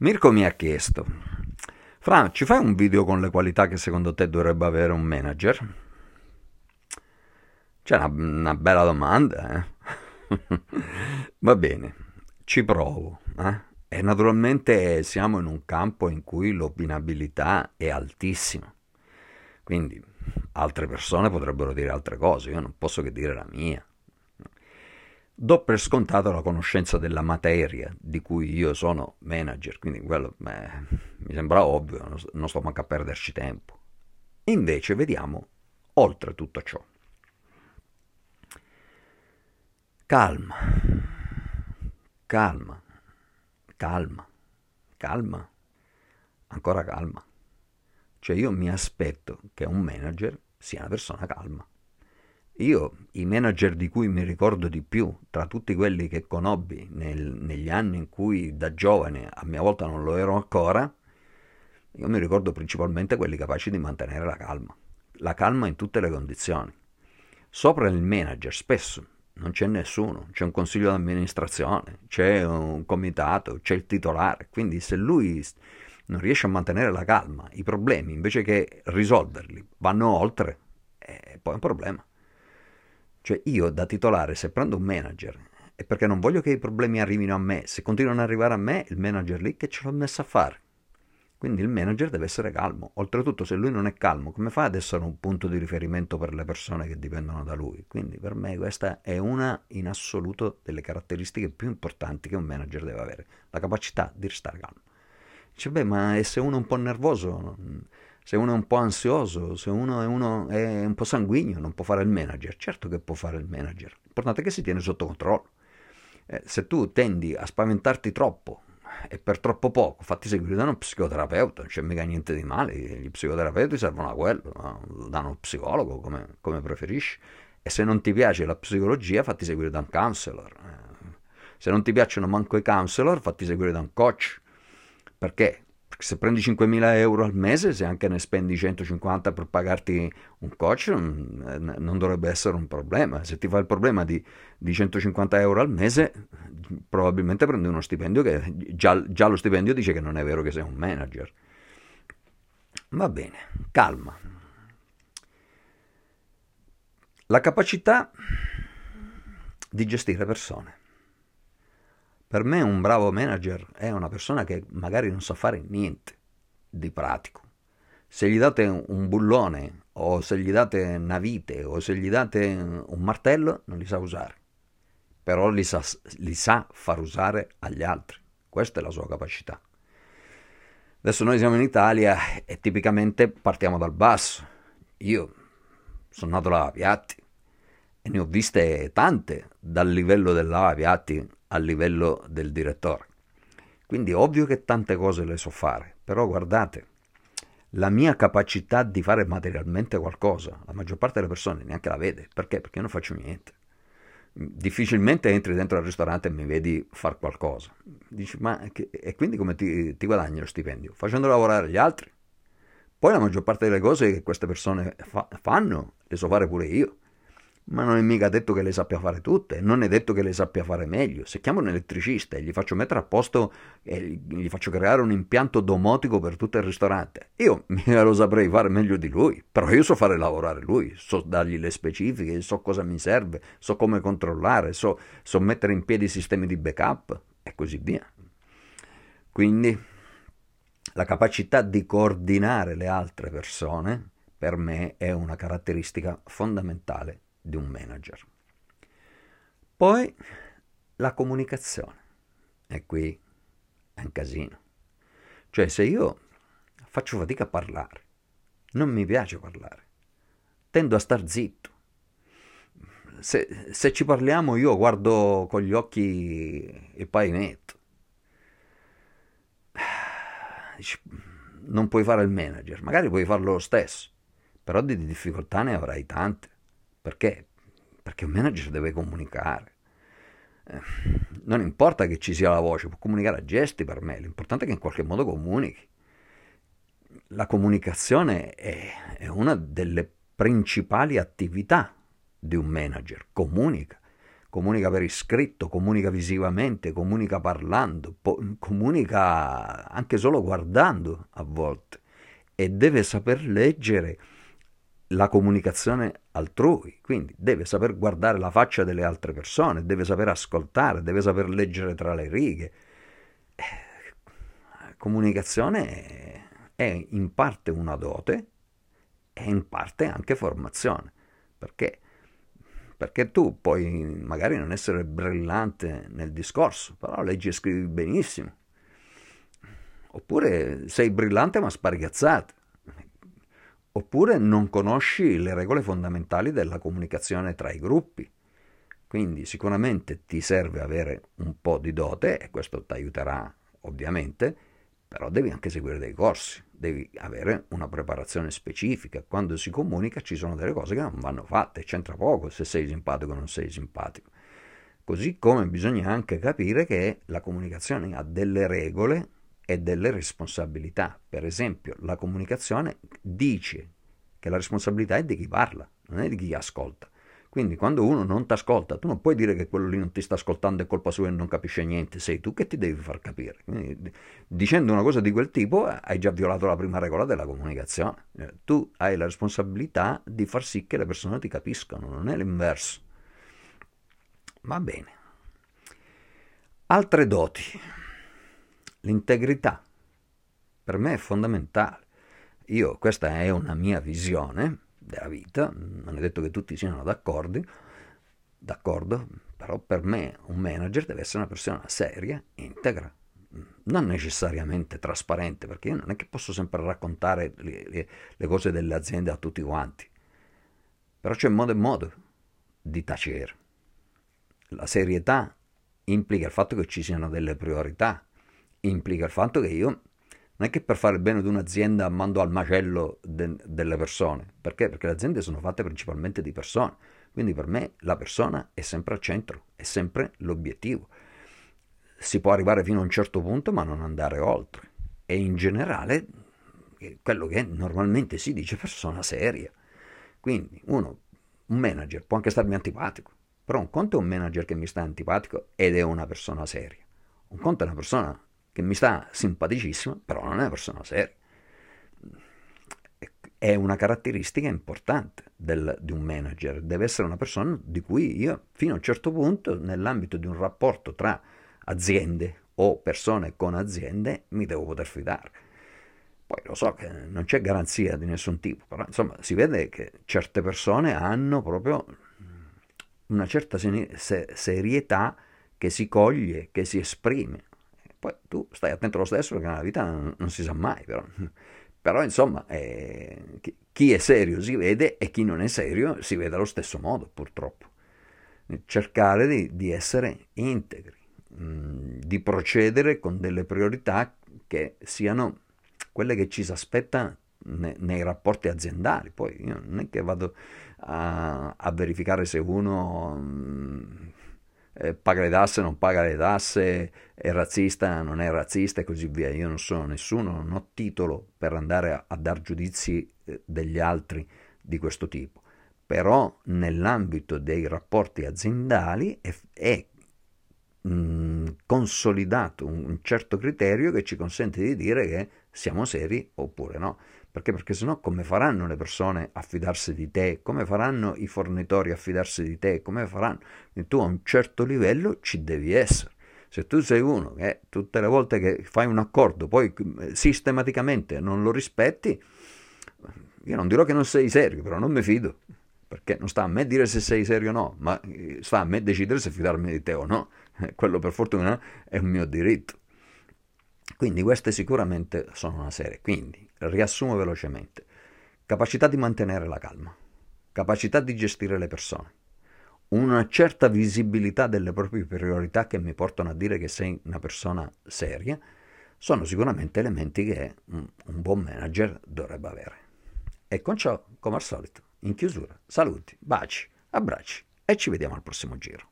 Mirko mi ha chiesto, Fra, ci fai un video con le qualità che secondo te dovrebbe avere un manager? C'è una, una bella domanda, eh? Va bene, ci provo. Eh? E naturalmente siamo in un campo in cui l'opinabilità è altissima. Quindi altre persone potrebbero dire altre cose, io non posso che dire la mia. Do per scontato la conoscenza della materia di cui io sono manager, quindi quello beh, mi sembra ovvio, non sto manco a perderci tempo. Invece vediamo oltre tutto ciò. Calma, calma, calma, calma, ancora calma. Cioè io mi aspetto che un manager sia una persona calma. Io, i manager di cui mi ricordo di più, tra tutti quelli che conobbi nel, negli anni in cui da giovane a mia volta non lo ero ancora, io mi ricordo principalmente quelli capaci di mantenere la calma. La calma in tutte le condizioni. Sopra il manager spesso non c'è nessuno, c'è un consiglio d'amministrazione, c'è un comitato, c'è il titolare, quindi se lui non riesce a mantenere la calma, i problemi invece che risolverli vanno oltre, eh, poi è un problema. Cioè io da titolare, se prendo un manager, è perché non voglio che i problemi arrivino a me, se continuano ad arrivare a me, il manager lì che ce l'ho messo a fare. Quindi il manager deve essere calmo. Oltretutto, se lui non è calmo, come fa ad essere un punto di riferimento per le persone che dipendono da lui? Quindi per me questa è una in assoluto delle caratteristiche più importanti che un manager deve avere, la capacità di restare calmo. Dice, beh, ma se uno è un po' nervoso, se uno è un po' ansioso, se uno è, uno è un po' sanguigno, non può fare il manager. Certo che può fare il manager. L'importante è che si tiene sotto controllo. Eh, se tu tendi a spaventarti troppo e per troppo poco, fatti seguire da uno psicoterapeuta, non c'è mica niente di male, gli psicoterapeuti servono a quello, da uno psicologo come, come, preferisci. E se non ti piace la psicologia, fatti seguire da un counselor. Eh, se non ti piacciono manco i counselor, fatti seguire da un coach. Perché? Se prendi 5.000 euro al mese, se anche ne spendi 150 per pagarti un coach, non dovrebbe essere un problema. Se ti fa il problema di, di 150 euro al mese, probabilmente prendi uno stipendio che già, già lo stipendio dice che non è vero che sei un manager. Va bene, calma. La capacità di gestire persone. Per me un bravo manager è una persona che magari non sa fare niente di pratico. Se gli date un bullone o se gli date una vite o se gli date un martello non li sa usare, però li sa, li sa far usare agli altri. Questa è la sua capacità. Adesso noi siamo in Italia e tipicamente partiamo dal basso. Io sono nato lavapiatti e ne ho viste tante dal livello del lavapiatti a livello del direttore. Quindi è ovvio che tante cose le so fare, però guardate, la mia capacità di fare materialmente qualcosa, la maggior parte delle persone neanche la vede. Perché? Perché non faccio niente. Difficilmente entri dentro al ristorante e mi vedi fare qualcosa. Dici, ma che, e quindi come ti, ti, guadagni lo stipendio? Facendo lavorare gli altri. Poi la maggior parte delle cose che queste persone fa, fanno le so fare pure io ma non è mica detto che le sappia fare tutte, non è detto che le sappia fare meglio. Se chiamo un elettricista e gli faccio mettere a posto e gli faccio creare un impianto domotico per tutto il ristorante, io lo saprei fare meglio di lui, però io so fare lavorare lui, so dargli le specifiche, so cosa mi serve, so come controllare, so, so mettere in piedi sistemi di backup e così via. Quindi la capacità di coordinare le altre persone per me è una caratteristica fondamentale di un manager. Poi la comunicazione. E qui è un casino. Cioè se io faccio fatica a parlare, non mi piace parlare, tendo a star zitto. Se, se ci parliamo io guardo con gli occhi il pavimento. Non puoi fare il manager, magari puoi farlo lo stesso, però di difficoltà ne avrai tante. Perché? Perché un manager deve comunicare. Eh, non importa che ci sia la voce, può comunicare a gesti per me, l'importante è che in qualche modo comunichi. La comunicazione è, è una delle principali attività di un manager, comunica. comunica per iscritto, comunica visivamente, comunica parlando, po- comunica anche solo guardando a volte e deve saper leggere la comunicazione altrui, quindi deve saper guardare la faccia delle altre persone, deve saper ascoltare, deve saper leggere tra le righe. Eh, comunicazione è in parte una dote e in parte anche formazione. Perché? Perché tu puoi magari non essere brillante nel discorso, però leggi e scrivi benissimo. Oppure sei brillante ma sparigazzato. Oppure non conosci le regole fondamentali della comunicazione tra i gruppi. Quindi sicuramente ti serve avere un po' di dote e questo ti aiuterà ovviamente, però devi anche seguire dei corsi, devi avere una preparazione specifica. Quando si comunica ci sono delle cose che non vanno fatte, c'entra poco se sei simpatico o non sei simpatico. Così come bisogna anche capire che la comunicazione ha delle regole e delle responsabilità. Per esempio, la comunicazione dice che la responsabilità è di chi parla, non è di chi ascolta. Quindi quando uno non ti ascolta, tu non puoi dire che quello lì non ti sta ascoltando è colpa sua e non capisce niente, sei tu che ti devi far capire. Quindi, dicendo una cosa di quel tipo hai già violato la prima regola della comunicazione. Eh, tu hai la responsabilità di far sì che le persone ti capiscano, non è l'inverso. Va bene. Altre doti. L'integrità. Per me è fondamentale. Io, questa è una mia visione, della vita, non è detto che tutti siano d'accordo, d'accordo, però per me un manager deve essere una persona seria, integra, non necessariamente trasparente, perché io non è che posso sempre raccontare le, le, le cose delle aziende a tutti quanti, però c'è modo e modo di tacere. La serietà implica il fatto che ci siano delle priorità, implica il fatto che io non è che per fare il bene di un'azienda mando al macello de- delle persone. Perché? Perché le aziende sono fatte principalmente di persone. Quindi per me la persona è sempre al centro, è sempre l'obiettivo. Si può arrivare fino a un certo punto ma non andare oltre. E in generale quello che normalmente si dice persona seria. Quindi uno, un manager può anche starmi antipatico, però un conto è un manager che mi sta antipatico ed è una persona seria. Un conto è una persona che mi sta simpaticissimo, però non è una persona seria. È una caratteristica importante del, di un manager, deve essere una persona di cui io, fino a un certo punto, nell'ambito di un rapporto tra aziende o persone con aziende, mi devo poter fidare. Poi lo so che non c'è garanzia di nessun tipo, però insomma si vede che certe persone hanno proprio una certa serietà che si coglie, che si esprime. Poi tu stai attento lo stesso perché nella vita non, non si sa mai, però, però insomma, eh, chi è serio si vede e chi non è serio si vede allo stesso modo, purtroppo. Cercare di, di essere integri, mh, mm, di procedere con delle priorità che siano quelle che ci si aspetta nei, nei rapporti aziendali. Poi io non è che vado a, a verificare se uno... Mh, mm, eh, paga le tasse, non paga le tasse, è razzista, non è razzista e così via. Io non sono nessuno, non ho titolo per andare a, a dar giudizi eh, degli altri di questo tipo. Però nell'ambito dei rapporti aziendali è, è mm, consolidato un, certo criterio che ci consente di dire che siamo seri oppure no. Perché? Perché sennò come faranno le persone a fidarsi di te? Come faranno i fornitori a fidarsi di te? Come faranno? Quindi tu a un certo livello ci devi essere. Se tu sei uno che tutte le volte che fai un accordo poi eh, sistematicamente non lo rispetti, io non dirò che non sei serio, però non mi fido, perché non sta a me dire se sei serio o no, ma eh, sta a me decidere se fidarmi di te o no. Quello per fortuna è un mio diritto. Quindi queste sicuramente sono una serie. Quindi, riassumo velocemente. Capacità di mantenere la calma, capacità di gestire le persone, una certa visibilità delle proprie priorità che mi portano a dire che sei una persona seria, sono sicuramente elementi che un, buon manager dovrebbe avere. E con ciò, come al solito, in chiusura, saluti, baci, abbracci e ci vediamo al prossimo giro.